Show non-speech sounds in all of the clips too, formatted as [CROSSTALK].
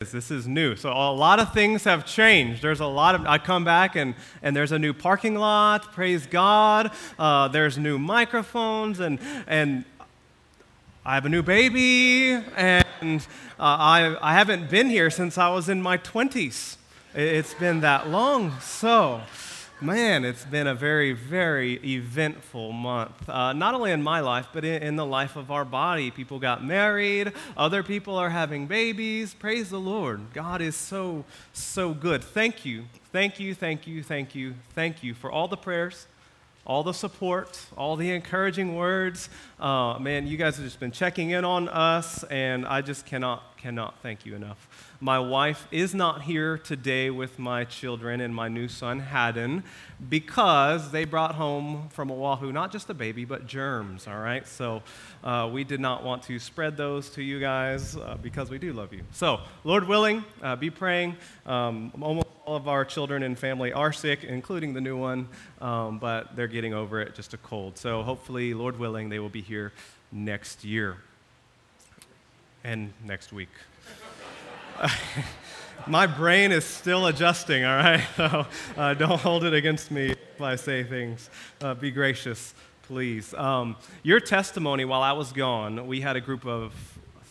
This is new. So a lot of things have changed. There's a lot of, I come back and, and there's a new parking lot, praise God. Uh, there's new microphones and, and I have a new baby and uh, I, I haven't been here since I was in my 20s. It's been that long. So, Man, it's been a very, very eventful month. Uh, not only in my life, but in, in, the life of our body. People got married, other people are having babies. Praise the Lord. God is so, so good. Thank you. Thank you, thank you, thank you, thank you for all the prayers, all the support, all the encouraging words. Uh, man, you guys have just been checking in on us, and I just cannot, cannot thank you enough. My wife is not here today with my children and my new son, Haddon, because they brought home from Oahu not just a baby, but germs, all right? So uh, we did not want to spread those to you guys uh, because we do love you. So, Lord willing, uh, be praying. Um, almost all of our children and family are sick, including the new one, um, but they're getting over it, just a cold. So hopefully, Lord willing, they will be here next year and next week. [LAUGHS] my brain is still adjusting, all right? [LAUGHS] So uh, don't hold it against me if I say things. Uh, be gracious, please. Um, your testimony while I was gone, we had a group of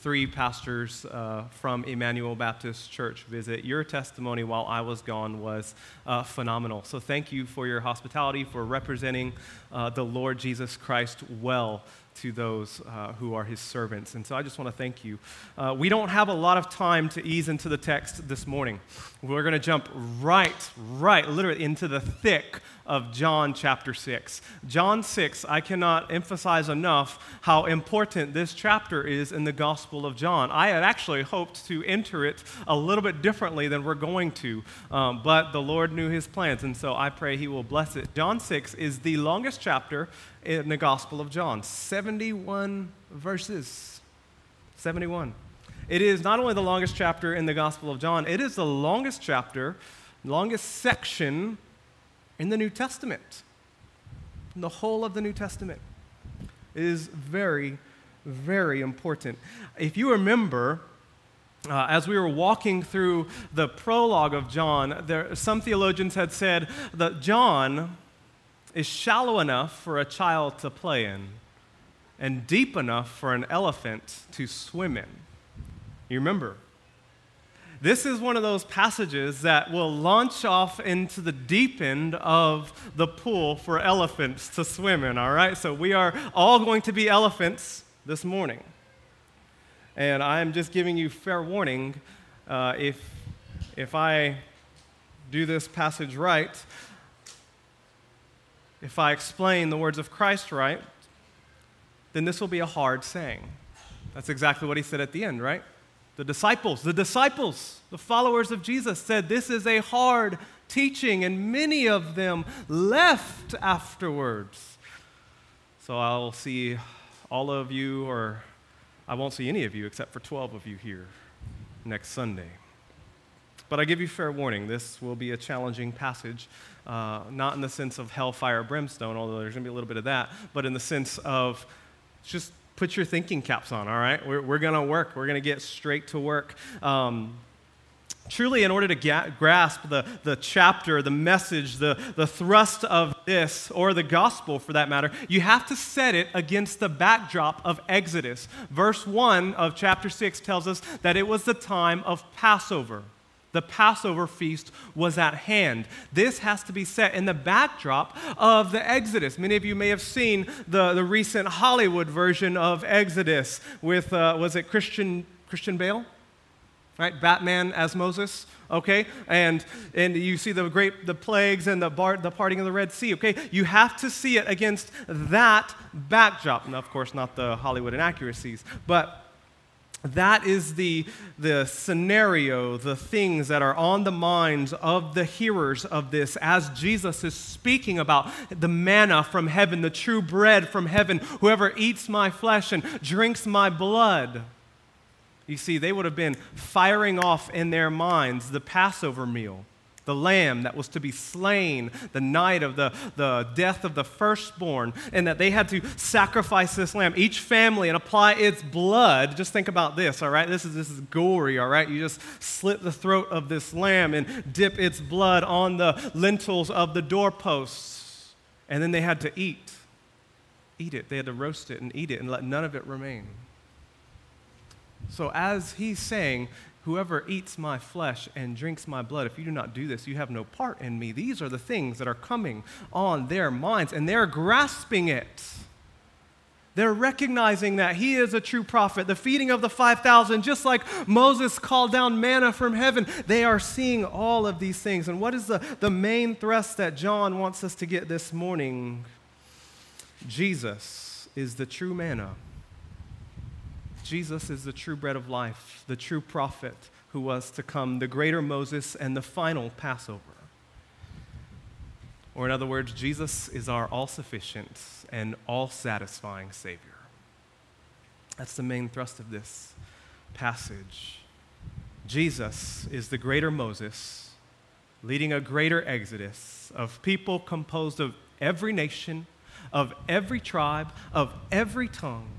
three pastors uh, from Emmanuel Baptist Church visit. Your testimony while I was gone was uh, phenomenal. So thank you for your hospitality, for representing uh, the Lord Jesus Christ well to those uh, who are his servants. And so I just want to thank you. Uh, we don't have a lot of time to ease into the text this morning. We're going to jump right, right, literally into the thick of John chapter 6. John 6, I cannot emphasize enough how important this chapter is in the Gospel of John. I had actually hoped to enter it a little bit differently than we're going to, um, but the Lord knew his plans, and so I pray he will bless it. John 6 is the longest chapter in the Gospel of John 71 verses. 71. It is not only the longest chapter in the Gospel of John, it is the longest chapter, longest section in the New Testament. In the whole of the New Testament it is very, very important. If you remember, uh, as we were walking through the prologue of John, there, some theologians had said that John is shallow enough for a child to play in and deep enough for an elephant to swim in. You remember? This is one of those passages that will launch off into the deep end of the pool for elephants to swim in, all right? So we are all going to be elephants this morning. And I'm just giving you fair warning uh, if, if I do this passage right, if I explain the words of Christ right, then this will be a hard saying. That's exactly what he said at the end, right? The disciples, the disciples, the followers of Jesus said this is a hard teaching, and many of them left afterwards. So I'll see all of you, or I won't see any of you except for 12 of you here next Sunday. But I give you fair warning, this will be a challenging passage, uh, not in the sense of hellfire brimstone, although there's going to be a little bit of that, but in the sense of just put your thinking caps on, all right? We're, we're going to work. We're going to get straight to work. Um, truly, in order to ga- grasp the, the chapter, the message, the, the thrust of this, or the gospel for that matter, you have to set it against the backdrop of Exodus. Verse 1 of chapter 6 tells us that it was the time of Passover. The Passover feast was at hand. This has to be set in the backdrop of the Exodus. Many of you may have seen the, the recent Hollywood version of Exodus with, uh, was it Christian, Christian Bale? Right? Batman as Moses, okay? And, and you see the great, the plagues and the, bar, the parting of the Red Sea, okay? You have to see it against that backdrop. Now, of course, not the Hollywood inaccuracies, but that is the, the scenario, the things that are on the minds of the hearers of this as Jesus is speaking about the manna from heaven, the true bread from heaven. Whoever eats my flesh and drinks my blood. You see, they would have been firing off in their minds the Passover meal, the lamb that was to be slain the night of the, the death of the firstborn, and that they had to sacrifice this lamb, each family, and apply its blood. Just think about this, all right? This is, this is gory, all right? You just slit the throat of this lamb and dip its blood on the lintels of the doorposts, and then they had to eat. Eat it. They had to roast it and eat it and let none of it remain. So, as he's saying, Whoever eats my flesh and drinks my blood, if you do not do this, you have no part in me. These are the things that are coming on their minds, and they're grasping it. They're recognizing that he is a true prophet. The feeding of the 5,000, just like Moses called down manna from heaven, they are seeing all of these things. And what is the, the main thrust that John wants us to get this morning? Jesus is the true manna. Jesus is the true bread of life, the true prophet who was to come, the greater Moses, and the final Passover. Or, in other words, Jesus is our all sufficient and all satisfying Savior. That's the main thrust of this passage. Jesus is the greater Moses, leading a greater exodus of people composed of every nation, of every tribe, of every tongue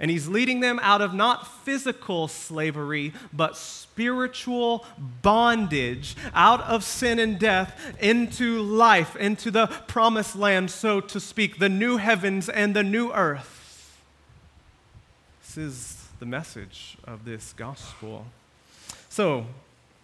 and he's leading them out of not physical slavery, but spiritual bondage, out of sin and death into life, into the promised land, so to speak, the new heavens and the new earth. This is the message of this gospel. So,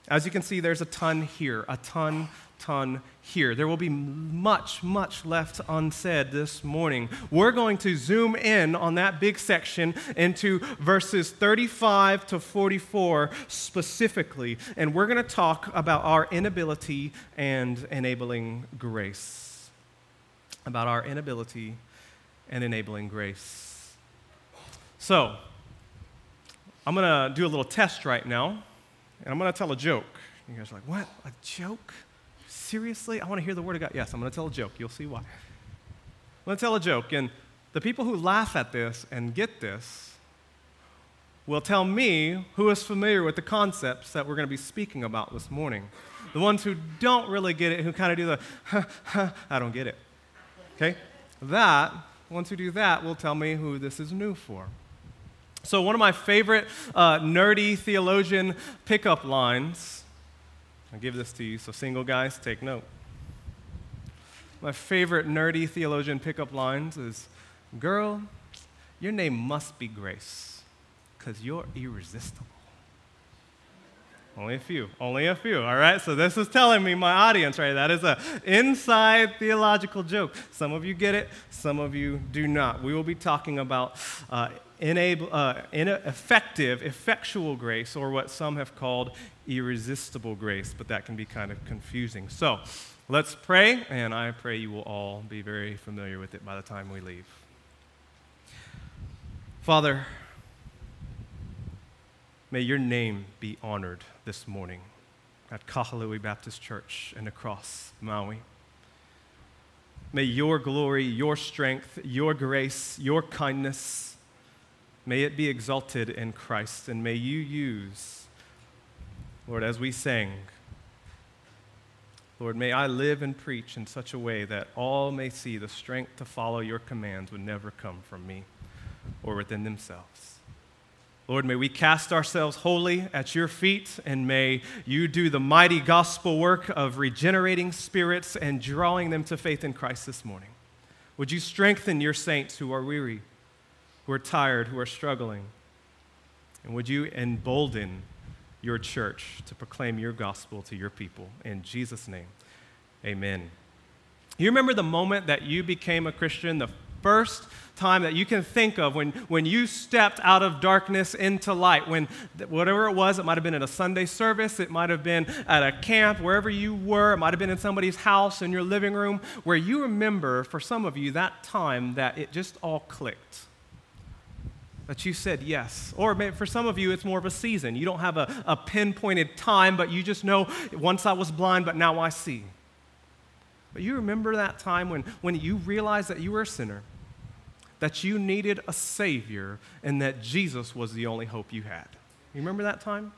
as you can see, there's a ton here, a ton ton here. There will be much, much left unsaid this morning. We're going to zoom in on that big section into verses 35 to 44 specifically, and we're going to talk about our inability and enabling grace. About our inability and enabling grace. So, I'm going to do a little test right now, and I'm going to tell a joke. You guys are like, what? A joke? Seriously? I want to hear the word of God. Yes, I'm going to tell a joke. You'll see why. I'm going to tell a joke. And the people who laugh at this and get this will tell me who is familiar with the concepts that we're going to be speaking about this morning. The ones who don't really get it, who kind of do the, [LAUGHS] I don't get it. Okay? That, ones who do that, will tell me who this is new for. So, one of my favorite uh, nerdy theologian pickup lines I'll give this to you. So, single guys, take note. My favorite nerdy theologian pickup lines is Girl, your name must be Grace because you're irresistible. Only a few, only a few, all right? So this is telling me, my audience, right? That is an inside theological joke. Some of you get it, some of you do not. We will be talking about uh, enable, uh, effective, effectual grace, or what some have called irresistible grace, but that can be kind of confusing. So let's pray, and I pray you will all be very familiar with it by the time we leave. Father, may your name be honored this morning at Kahului Baptist Church and across Maui. May your glory, your strength, your grace, your kindness, may it be exalted in Christ, and may you use Lord, as we sang, Lord, may I live and preach in such a way that all may see the strength to follow your commands would never come from me or within themselves. Lord, may we cast ourselves wholly at your feet, and may you do the mighty gospel work of regenerating spirits and drawing them to faith in Christ this morning. Would you strengthen your saints who are weary, who are tired, who are struggling? And would you embolden your church to proclaim your gospel to your people. In Jesus' name, amen. You remember the moment that you became a Christian, the first time that you can think of when, when you stepped out of darkness into light, when whatever it was, it might have been at a Sunday service, it might have been at a camp, wherever you were, it might have been in somebody's house, in your living room, where you remember, for some of you, that time that it just all clicked that you said yes. Or for some of you, it's more of a season. You don't have a, a pinpointed time, but you just know once I was blind, but now I see. But you remember that time when, when you realized that you were a sinner, that you needed a Savior, and that Jesus was the only hope you had. You remember that time?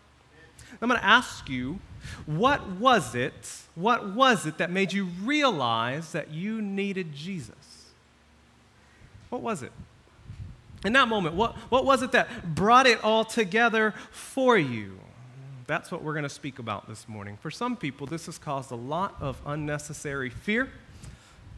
I'm going to ask you, what was it, what was it that made you realize that you needed Jesus? What was it? In that moment, what, what was it that brought it all together for you? That's what we're going to speak about this morning. For some people, this has caused a lot of unnecessary fear.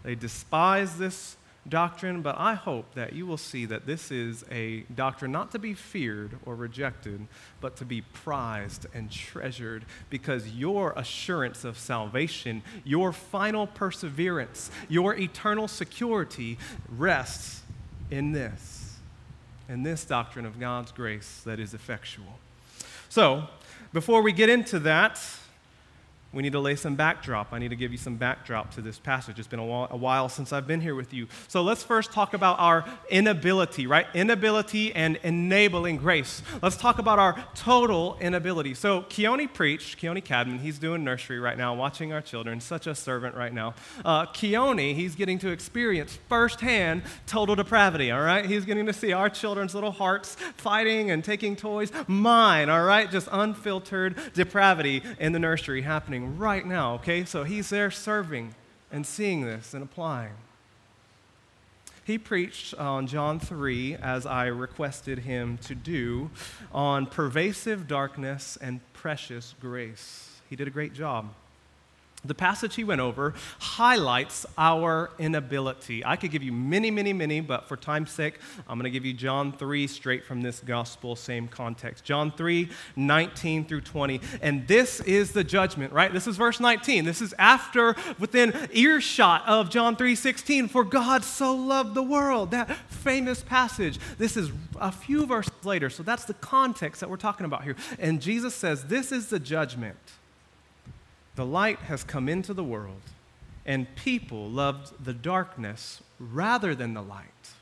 They despise this doctrine, but I hope that you will see that this is a doctrine not to be feared or rejected, but to be prized and treasured because your assurance of salvation, your final perseverance, your eternal security rests in this, in this doctrine of God's grace that is effectual. So, before we get into that, we need to lay some backdrop. I need to give you some backdrop to this passage. It's been a while, a while, since I've been here with you. So let's first talk about our inability, right? Inability and enabling grace. Let's talk about our total inability. So Keone preached, Keone Cadman, he's doing nursery right now, watching our children, such a servant right now. Uh, Keone, he's getting to experience firsthand total depravity, all right? He's getting to see our children's little hearts fighting and taking toys. Mine, all right? Just unfiltered depravity in the nursery happening right now, okay? So he's there serving and seeing this and applying. He preached on John 3, as I requested him to do, on pervasive darkness and precious grace. He did a great job. The passage he went over highlights our inability. I could give you many, many, many, but for time's sake, I'm going to give you John 3 straight from this gospel, same context. John 3, 19 through 20. And this is the judgment, right? This is verse 19. This is after, within earshot of John 3, 16. For God so loved the world. That famous passage. This is a few verses later. So that's the context that we're talking about here. And Jesus says, This is the judgment. The light has come into the world, and people loved the darkness rather than the light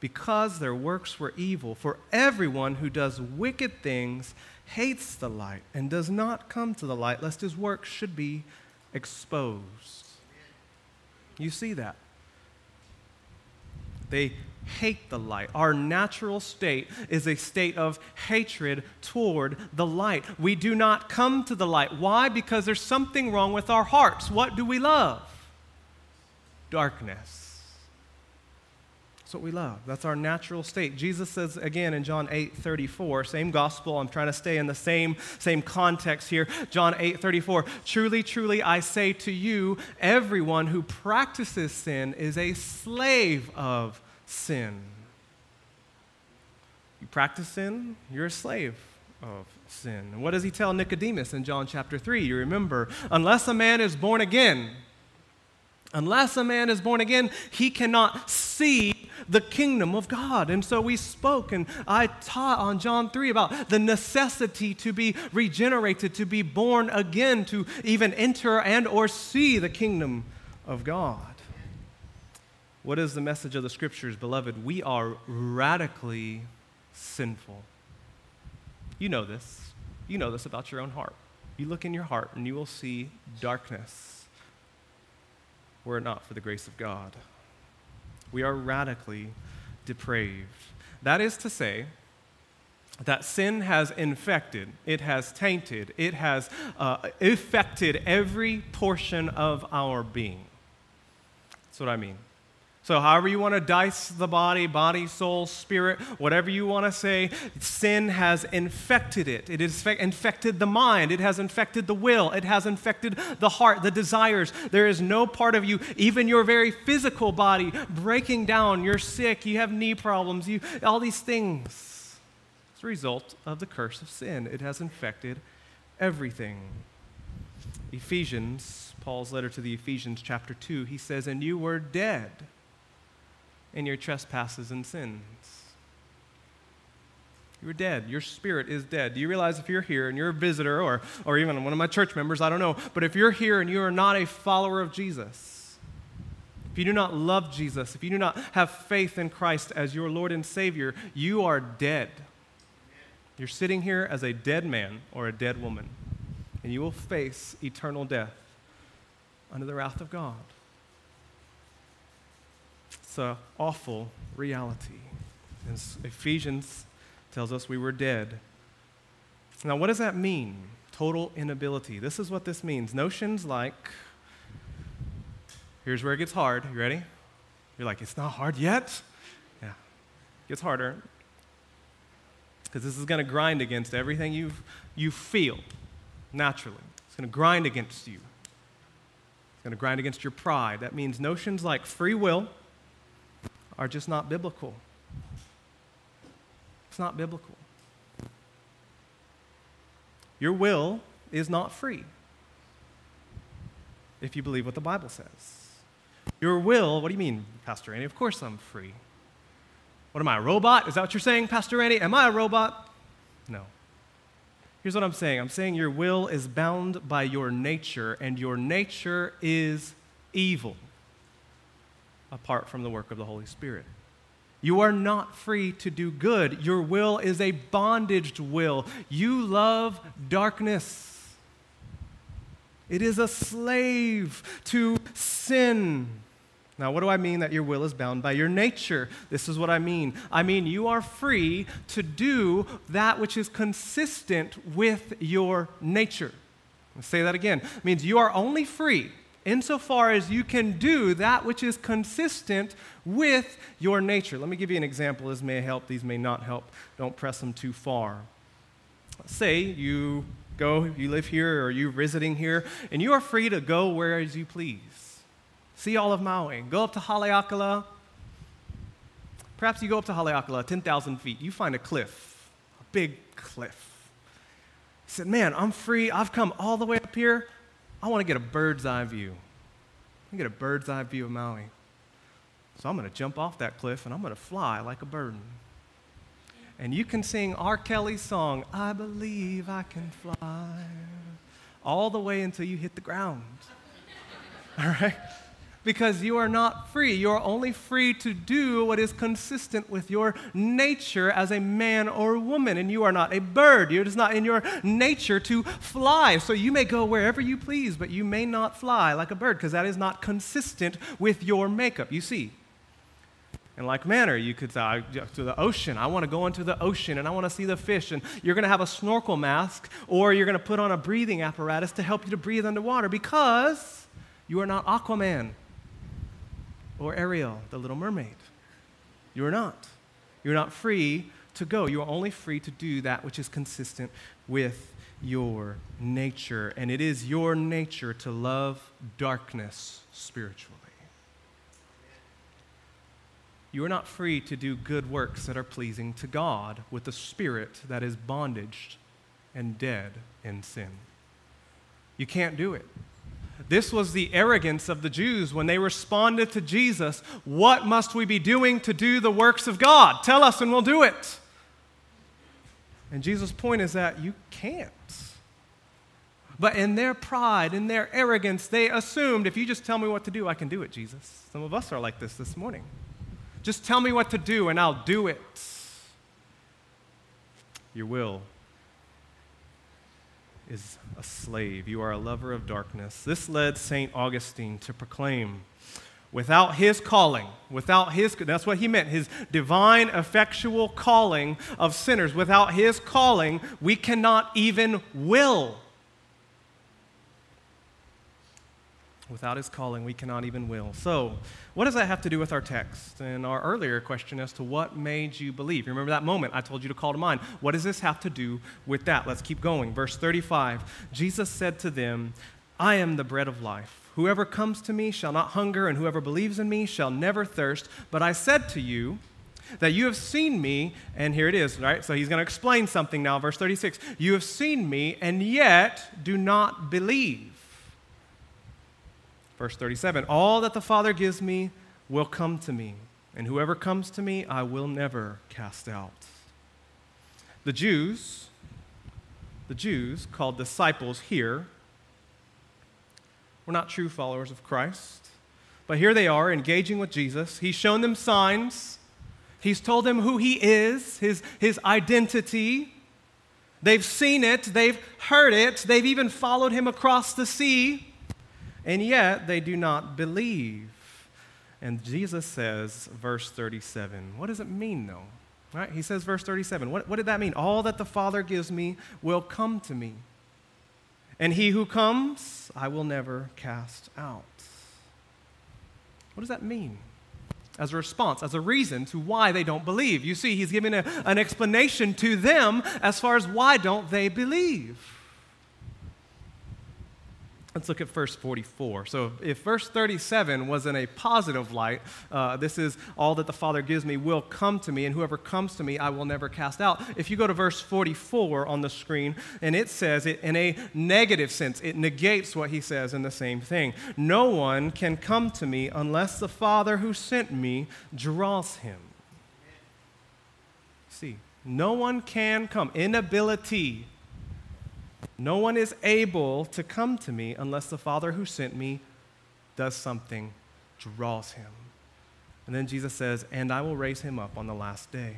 because their works were evil. For everyone who does wicked things hates the light and does not come to the light, lest his works should be exposed. You see that? They hate the light. Our natural state is a state of hatred toward the light. We do not come to the light. Why? Because there's something wrong with our hearts. What do we love? Darkness. That's what we love. That's our natural state. Jesus says again in John 8 34, same gospel. I'm trying to stay in the same, same context here. John 8 34, truly, truly, I say to you, everyone who practices sin is a slave of sin. You practice sin, you're a slave of sin. And what does he tell Nicodemus in John chapter 3? You remember, unless a man is born again, unless a man is born again, he cannot see the kingdom of God. And so we spoke and I taught on John 3 about the necessity to be regenerated, to be born again, to even enter and or see the kingdom of God. What is the message of the scriptures, beloved? We are radically sinful. You know this. You know this about your own heart. You look in your heart and you will see darkness were it not for the grace of God. We are radically depraved. That is to say, that sin has infected, it has tainted, it has uh, affected every portion of our being. That's what I mean. So, however you want to dice the body, body, soul, spirit, whatever you want to say, sin has infected it. It has infected the mind. It has infected the will. It has infected the heart, the desires. There is no part of you, even your very physical body, breaking down. You're sick. You have knee problems. You, all these things. It's a result of the curse of sin. It has infected everything. Ephesians, Paul's letter to the Ephesians, chapter 2, he says, And you were dead in your trespasses and sins. You're dead. Your spirit is dead. Do you realize if you're here and you're a visitor or, or even one of my church members, I don't know, but if you're here and you are not a follower of Jesus, if you do not love Jesus, if you do not have faith in Christ as your Lord and Savior, you are dead. You're sitting here as a dead man or a dead woman, and you will face eternal death under the wrath of God. It's an awful reality. And Ephesians tells us we were dead. Now, what does that mean? Total inability. This is what this means. Notions like, here's where it gets hard. You ready? You're like, it's not hard yet? Yeah. It gets harder. Because this is going to grind against everything you you feel naturally. It's going to grind against you. It's going to grind against your pride. That means notions like free will are just not biblical. It's not biblical. Your will is not free if you believe what the Bible says. Your will, what do you mean, Pastor Randy? Of course I'm free. What am I, a robot? Is that what you're saying, Pastor Randy? Am I a robot? No. Here's what I'm saying I'm saying your will is bound by your nature, and your nature is evil apart from the work of the Holy Spirit. You are not free to do good. Your will is a bondaged will. You love darkness. It is a slave to sin. Now, what do I mean that your will is bound by your nature? This is what I mean. I mean, you are free to do that which is consistent with your nature. Say that again. It means you are only free insofar as you can do that which is consistent with your nature. Let me give you an example. This may help, these may not help. Don't press them too far. Say you go, you live here or you're visiting here, and you are free to go where as you please. See all of Maui. Go up to Haleakala. Perhaps you go up to Haleakala, 10,000 feet. You find a cliff, a big cliff. He said, Man, I'm free. I've come all the way up here. I want to get a bird's eye view. I get a bird's eye view of Maui. So I'm going to jump off that cliff and I'm going to fly like a bird. And you can sing R. Kelly's song, I Believe I Can Fly, all the way until you hit the ground. [LAUGHS] All right? Because you are not free. You are only free to do what is consistent with your nature as a man or woman. And you are not a bird. It is not in your nature to fly. So you may go wherever you please, but you may not fly like a bird because that is not consistent with your makeup. You see, in like manner, you could say to the ocean, I want to go into the ocean and I want to see the fish. And you're going to have a snorkel mask or you're going to put on a breathing apparatus to help you to breathe underwater because you are not Aquaman or Ariel, the little mermaid. You are not. You're not free to go. You are only free to do that which is consistent with your nature. And it is your nature to love darkness spiritually. You are not free to do good works that are pleasing to God with a spirit that is bondaged and dead in sin. You can't do it. This was the arrogance of the Jews when they responded to Jesus What must we be doing to do the works of God? Tell us and we'll do it. And Jesus' point is that you can't. But in their pride, in their arrogance, they assumed if you just tell me what to do, I can do it, Jesus. Some of us are like this this morning. Just tell me what to do and I'll do it. Your will is a slave. You are a lover of darkness. This led St. Augustine to proclaim without his calling, without his, that's what he meant, his divine, effectual calling of sinners, without his calling, we cannot even will Without his calling, we cannot even will. So, what does that have to do with our text and our earlier question as to what made you believe? Remember that moment I told you to call to mind. What does this have to do with that? Let's keep going. Verse 35 Jesus said to them, I am the bread of life. Whoever comes to me shall not hunger, and whoever believes in me shall never thirst. But I said to you, that you have seen me, and here it is, right? So he's going to explain something now, verse 36. You have seen me, and yet do not believe. Verse 37 All that the Father gives me will come to me, and whoever comes to me, I will never cast out. The Jews, the Jews called disciples here, were not true followers of Christ. But here they are engaging with Jesus. He's shown them signs. He's told them who he is, his, his identity. They've seen it, they've heard it, they've even followed him across the sea and yet they do not believe. And Jesus says, verse 37, what does it mean though? Right? He says, verse 37. What, what did that mean? All that the Father gives me will come to me. And he who comes, I will never cast out. What does that mean? As a response, as a reason to why they don't believe. You see, he's giving a, an explanation to them as far as why don't they believe. Let's look at verse 44. So, if verse 37 was in a positive light, uh, this is all that the Father gives me will come to me, and whoever comes to me, I will never cast out. If you go to verse 44 on the screen, and it says it in a negative sense, it negates what he says in the same thing. No one can come to me unless the Father who sent me draws him. See, no one can come. Inability no one is able to come to me unless the Father who sent me does something, draws him. And then Jesus says, And I will raise him up on the last day.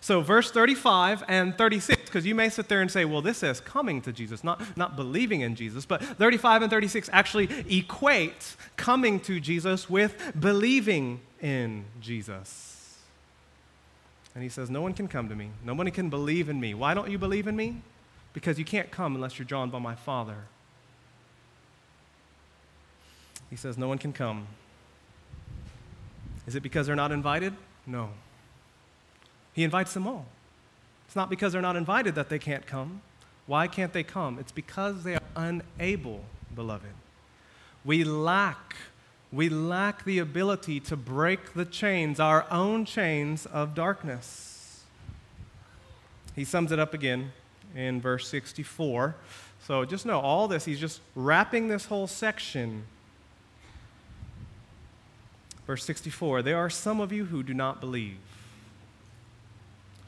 So, verse 35 and 36, because you may sit there and say, well, this says coming to Jesus, not, not believing in Jesus. But 35 and 36 actually equate coming to Jesus with believing in Jesus. And he says, No one can come to me. Nobody can believe in me. Why don't you believe in me? Because you can't come unless you're drawn by my Father. He says, No one can come. Is it because they're not invited? No. He invites them all. It's not because they're not invited that they can't come. Why can't they come? It's because they are unable, beloved. We lack, we lack the ability to break the chains, our own chains of darkness. He sums it up again in verse 64. So just know all this, he's just wrapping this whole section. Verse 64 There are some of you who do not believe.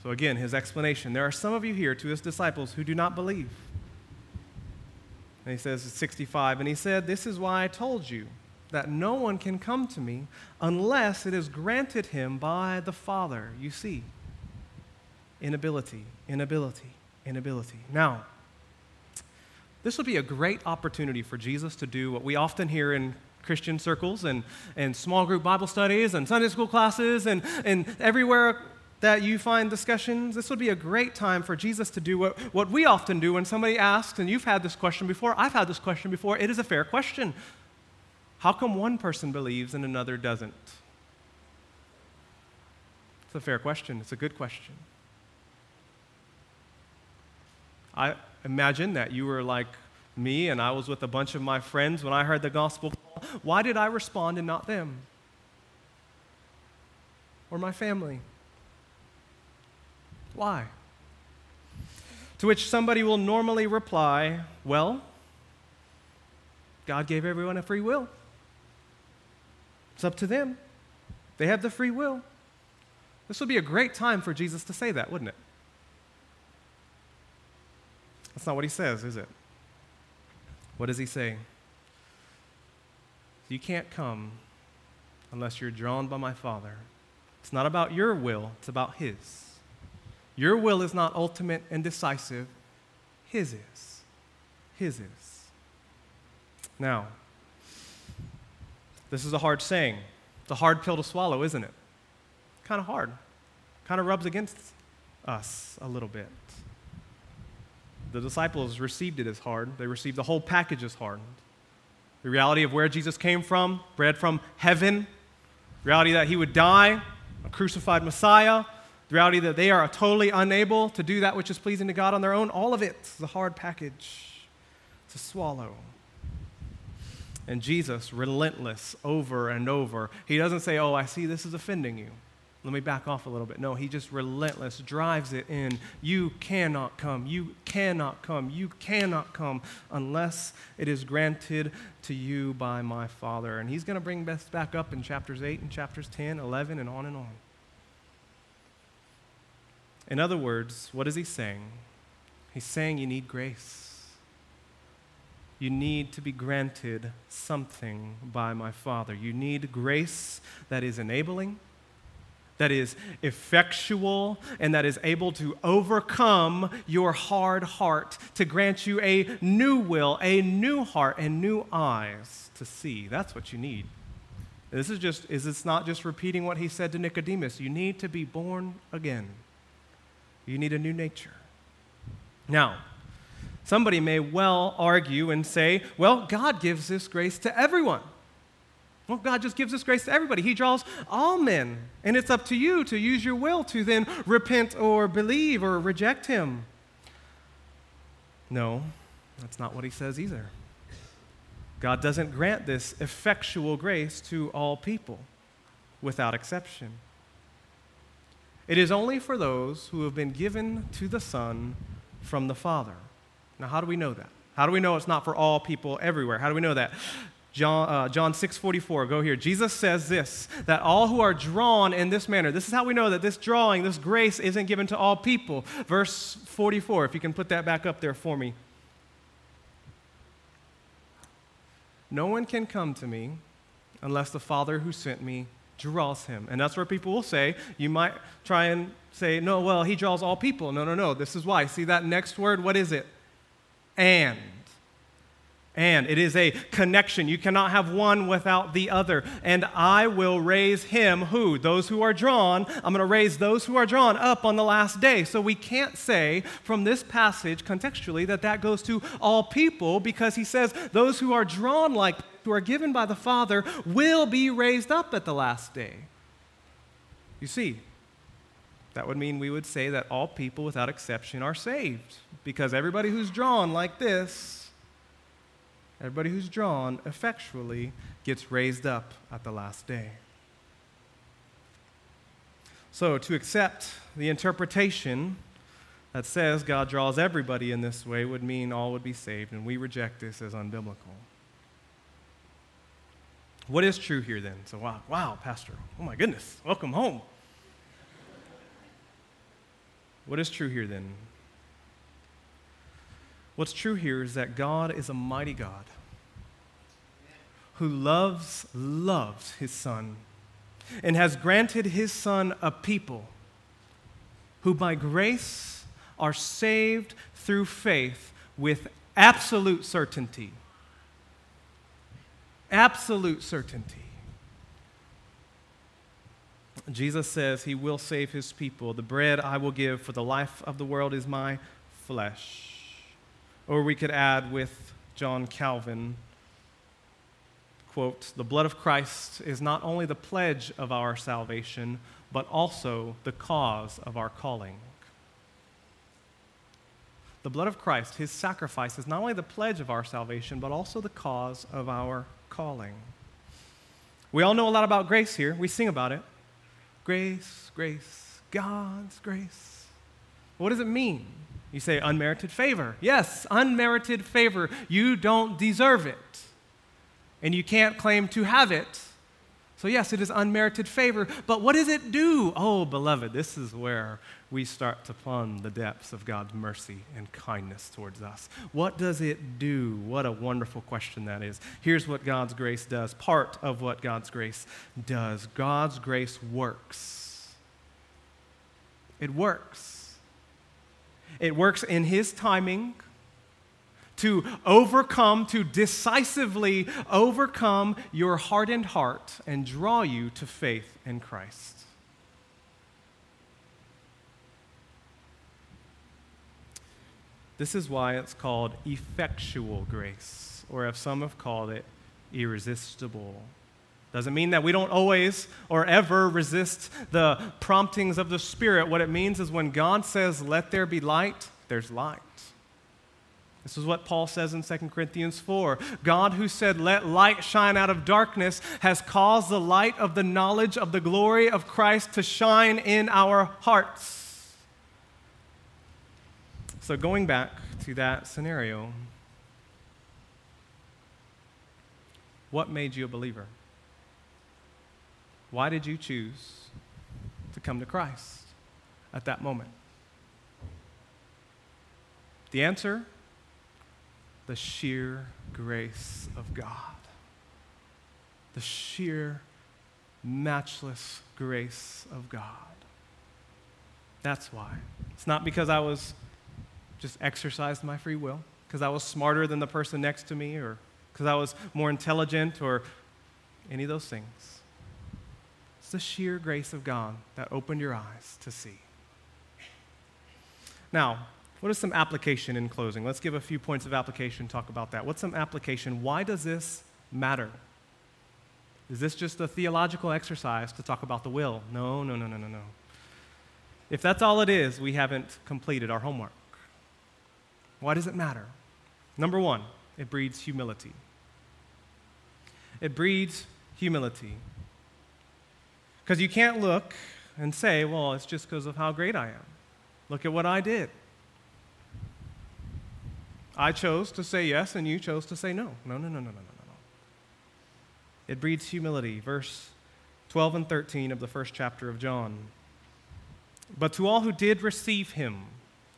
So again, his explanation there are some of you here to his disciples who do not believe. And he says, 65, and he said, This is why I told you that no one can come to me unless it is granted him by the Father. You see, inability, inability inability. Now, this would be a great opportunity for Jesus to do what we often hear in Christian circles and, and small group Bible studies and Sunday school classes and, and everywhere that you find discussions. This would be a great time for Jesus to do what, what we often do when somebody asks, and you've had this question before, I've had this question before. It is a fair question. How come one person believes and another doesn't? It's a fair question, it's a good question. I imagine that you were like me and I was with a bunch of my friends when I heard the gospel Why did I respond and not them? Or my family? Why? To which somebody will normally reply, Well, God gave everyone a free will. It's up to them. They have the free will. This would be a great time for Jesus to say that, wouldn't it? That's not what he says, is it? What does he say? You can't come unless you're drawn by my Father. It's not about your will, it's about his. Your will is not ultimate and decisive, his is. His is. Now, this is a hard saying. It's a hard pill to swallow, isn't it? Kind of hard. Kind of rubs against us a little bit. The disciples received it as hard, they received the whole package as hard. The reality of where Jesus came from, bread from heaven, reality that he would die, a crucified Messiah, the reality that they are totally unable to do that which is pleasing to God on their own, all of it is a hard package to swallow. And Jesus, relentless over and over, he doesn't say, Oh, I see this is offending you. Let me back off a little bit. No, he just relentless drives it in. You cannot come. You cannot come. You cannot come unless it is granted to you by my Father. And he's going to bring this back up in chapters 8 and chapters 10, 11, and on and on. In other words, what is he saying? He's saying you need grace. You need to be granted something by my Father. You need grace that is enabling that is effectual and that is able to overcome your hard heart, to grant you a new will, a new heart, and new eyes to see. That's what you need. This is just is it's not just repeating what he said to Nicodemus. You need to be born again. You need a new nature. Now, somebody may well argue and say, well, God gives this grace to everyone. Well, God just gives this grace to everybody. He draws all men. And it's up to you to use your will to then repent or believe or reject Him. No, that's not what He says either. God doesn't grant this effectual grace to all people without exception. It is only for those who have been given to the Son from the Father. Now, how do we know that? How do we know it's not for all people everywhere? How do we know that? John, uh, John 6 44, go here. Jesus says this that all who are drawn in this manner, this is how we know that this drawing, this grace isn't given to all people. Verse 44, if you can put that back up there for me. No one can come to me unless the Father who sent me draws him. And that's where people will say, you might try and say, no, well, he draws all people. No, no, no. This is why. See that next word? What is it? And. And it is a connection. You cannot have one without the other. And I will raise him, who? Those who are drawn. I'm going to raise those who are drawn up on the last day. So we can't say from this passage contextually that that goes to all people because he says those who are drawn like, who are given by the Father, will be raised up at the last day. You see, that would mean we would say that all people without exception are saved because everybody who's drawn like this Everybody who's drawn effectually gets raised up at the last day. So, to accept the interpretation that says God draws everybody in this way would mean all would be saved, and we reject this as unbiblical. What is true here then? So, wow, wow, Pastor, oh my goodness, welcome home. What is true here then? What's true here is that God is a mighty God who loves, loves his Son and has granted his Son a people who by grace are saved through faith with absolute certainty. Absolute certainty. Jesus says he will save his people. The bread I will give for the life of the world is my flesh. Or we could add with John Calvin, quote, the blood of Christ is not only the pledge of our salvation, but also the cause of our calling. The blood of Christ, his sacrifice, is not only the pledge of our salvation, but also the cause of our calling. We all know a lot about grace here. We sing about it. Grace, grace, God's grace. What does it mean? You say unmerited favor. Yes, unmerited favor. You don't deserve it. And you can't claim to have it. So, yes, it is unmerited favor. But what does it do? Oh, beloved, this is where we start to plumb the depths of God's mercy and kindness towards us. What does it do? What a wonderful question that is. Here's what God's grace does part of what God's grace does God's grace works. It works. It works in His timing to overcome, to decisively overcome your hardened heart and draw you to faith in Christ. This is why it's called effectual grace, or if some have called it irresistible doesn't mean that we don't always or ever resist the promptings of the Spirit. What it means is when God says, let there be light, there's light. This is what Paul says in 2 Corinthians 4. God, who said, Let light shine out of darkness, has caused the light of the knowledge of the glory of Christ to shine in our hearts. So, going back to that scenario, what made you a believer? Why did you choose to come to Christ at that moment? The answer the sheer grace of God. The sheer, matchless grace of God. That's why. It's not because I was just exercised my free will, because I was smarter than the person next to me, or because I was more intelligent, or any of those things. The sheer grace of God that opened your eyes to see. Now, what is some application in closing? Let's give a few points of application, talk about that. What's some application? Why does this matter? Is this just a theological exercise to talk about the will? No, no, no, no, no, no. If that's all it is, we haven't completed our homework. Why does it matter? Number one, it breeds humility. It breeds humility. Because you can't look and say, well, it's just because of how great I am. Look at what I did. I chose to say yes, and you chose to say no. No, no, no, no, no, no, no. It breeds humility. Verse 12 and 13 of the first chapter of John. But to all who did receive him,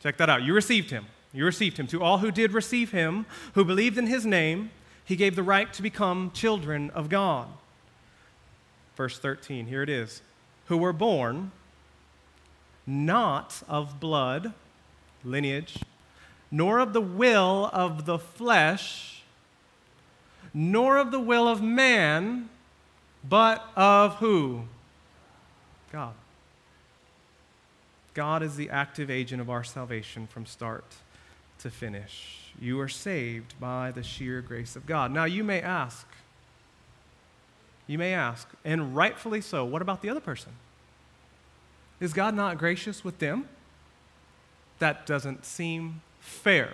check that out. You received him. You received him. To all who did receive him, who believed in his name, he gave the right to become children of God. Verse 13, here it is. Who were born not of blood, lineage, nor of the will of the flesh, nor of the will of man, but of who? God. God is the active agent of our salvation from start to finish. You are saved by the sheer grace of God. Now, you may ask, you may ask, and rightfully so, what about the other person? Is God not gracious with them? That doesn't seem fair.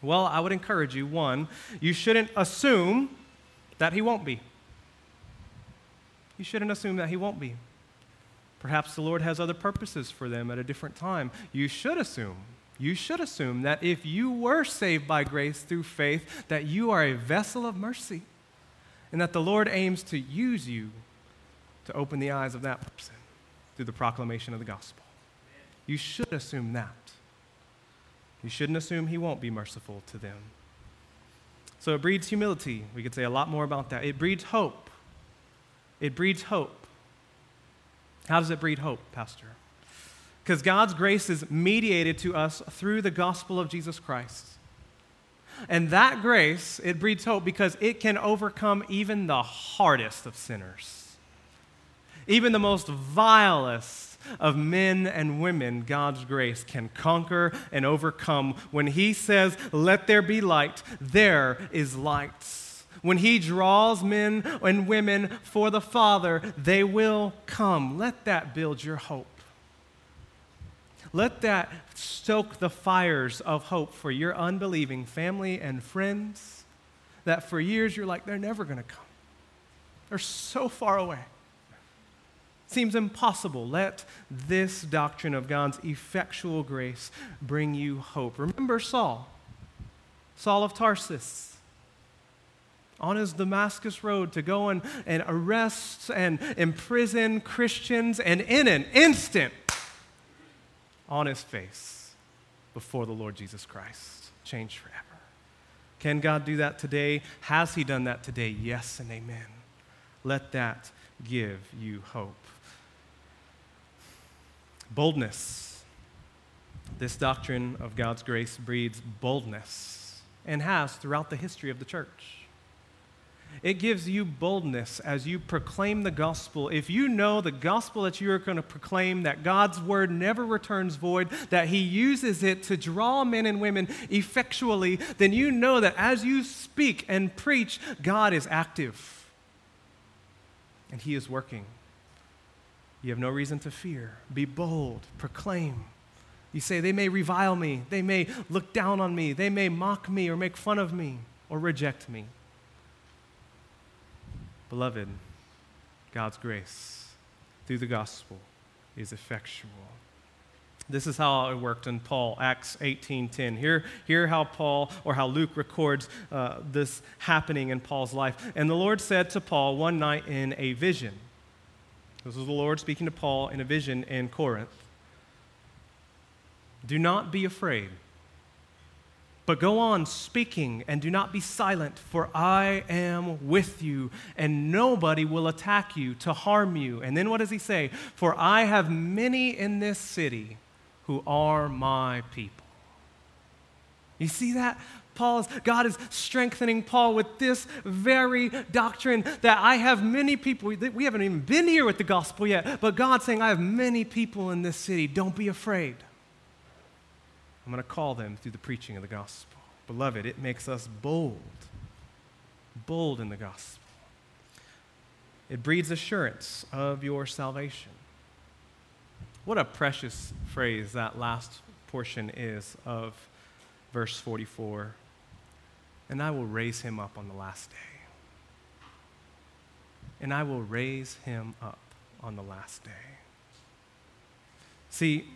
Well, I would encourage you one, you shouldn't assume that He won't be. You shouldn't assume that He won't be. Perhaps the Lord has other purposes for them at a different time. You should assume, you should assume that if you were saved by grace through faith, that you are a vessel of mercy and that the Lord aims to use you to open the eyes of that person through the proclamation of the gospel. You should assume that. You shouldn't assume he won't be merciful to them. So it breeds humility. We could say a lot more about that. It breeds hope. It breeds hope. How does it breed hope, Pastor? Because God's grace is mediated to us through the gospel of Jesus Christ. And that grace, it breeds hope because it can overcome even the hardest of sinners. Even the most vilest of men and women, God's grace can conquer and overcome. When He says, Let there be light, there is light. When He draws men and women for the Father, they will come. Let that build your hope. Let that stoke the fires of hope for your unbelieving family and friends that for years you're like, they're never going to come. They're so far away. Seems impossible. Let this doctrine of God's effectual grace bring you hope. Remember Saul, Saul of Tarsus, on his Damascus road to go and, and arrest and imprison Christians, and in an instant, on his face before the Lord Jesus Christ, changed forever. Can God do that today? Has He done that today? Yes and amen. Let that give you hope. Boldness. This doctrine of God's grace breeds boldness and has throughout the history of the church. It gives you boldness as you proclaim the gospel. If you know the gospel that you are going to proclaim, that God's word never returns void, that He uses it to draw men and women effectually, then you know that as you speak and preach, God is active and He is working. You have no reason to fear. Be bold, proclaim. You say, they may revile me, they may look down on me, they may mock me or make fun of me or reject me. Beloved, God's grace through the gospel is effectual. This is how it worked in Paul, Acts 18.10. Here, hear how Paul, or how Luke records uh, this happening in Paul's life. And the Lord said to Paul one night in a vision, this is the Lord speaking to Paul in a vision in Corinth, Do not be afraid. But go on speaking and do not be silent, for I am with you, and nobody will attack you to harm you. And then what does he say? For I have many in this city who are my people. You see that? Paul's, God is strengthening Paul with this very doctrine that I have many people, we haven't even been here with the gospel yet, but God's saying, I have many people in this city. Don't be afraid. I'm going to call them through the preaching of the gospel. Beloved, it makes us bold, bold in the gospel. It breeds assurance of your salvation. What a precious phrase that last portion is of verse 44 and I will raise him up on the last day. And I will raise him up on the last day. See,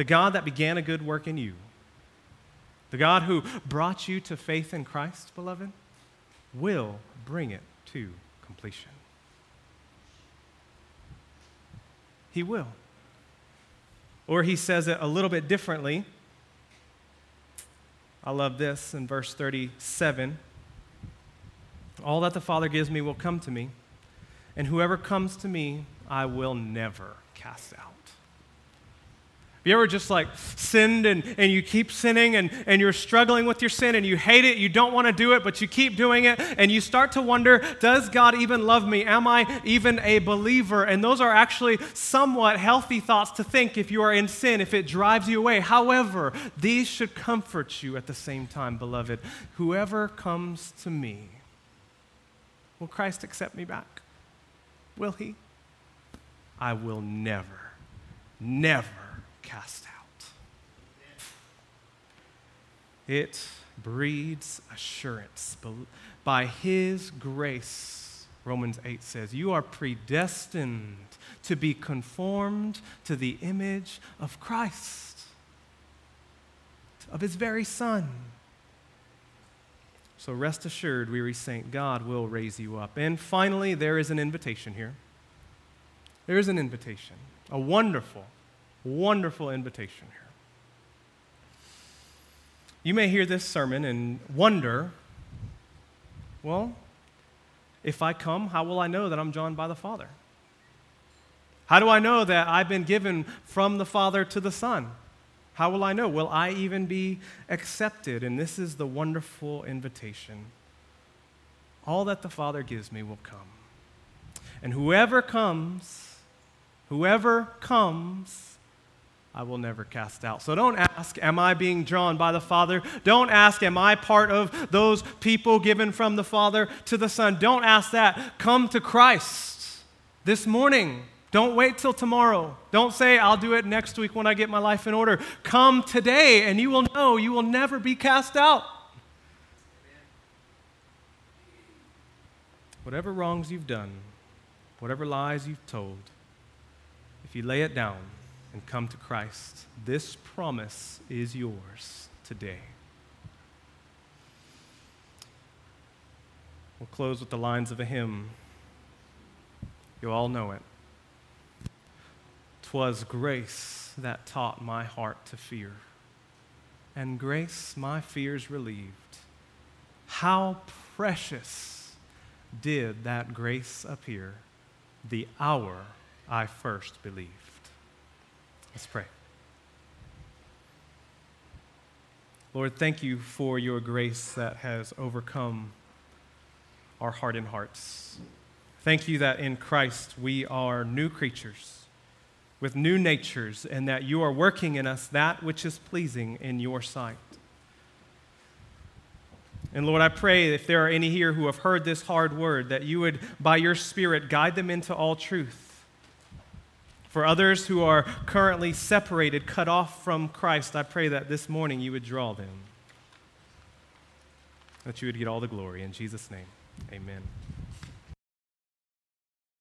the God that began a good work in you, the God who brought you to faith in Christ, beloved, will bring it to completion. He will. Or he says it a little bit differently I love this in verse 37. All that the Father gives me will come to me, and whoever comes to me, I will never cast out. You ever just like sinned and, and you keep sinning and, and you're struggling with your sin and you hate it, you don't want to do it, but you keep doing it, and you start to wonder, does God even love me? Am I even a believer? And those are actually somewhat healthy thoughts to think if you are in sin, if it drives you away. However, these should comfort you at the same time, beloved. Whoever comes to me, will Christ accept me back? Will he? I will never, never cast out. It breeds assurance. By His grace, Romans 8 says, you are predestined to be conformed to the image of Christ, of His very Son. So rest assured, weary saint, God will raise you up. And finally, there is an invitation here. There is an invitation, a wonderful Wonderful invitation here. You may hear this sermon and wonder well, if I come, how will I know that I'm drawn by the Father? How do I know that I've been given from the Father to the Son? How will I know? Will I even be accepted? And this is the wonderful invitation. All that the Father gives me will come. And whoever comes, whoever comes, I will never cast out. So don't ask, Am I being drawn by the Father? Don't ask, Am I part of those people given from the Father to the Son? Don't ask that. Come to Christ this morning. Don't wait till tomorrow. Don't say, I'll do it next week when I get my life in order. Come today, and you will know you will never be cast out. Whatever wrongs you've done, whatever lies you've told, if you lay it down, and come to Christ, this promise is yours today. We'll close with the lines of a hymn. You all know it. Twas grace that taught my heart to fear, and grace my fears relieved. How precious did that grace appear the hour I first believed. Let's pray. Lord, thank you for your grace that has overcome our hardened hearts. Thank you that in Christ we are new creatures with new natures and that you are working in us that which is pleasing in your sight. And Lord, I pray if there are any here who have heard this hard word, that you would, by your Spirit, guide them into all truth for others who are currently separated, cut off from Christ, I pray that this morning you would draw them, that you would get all the glory. In Jesus' name, amen.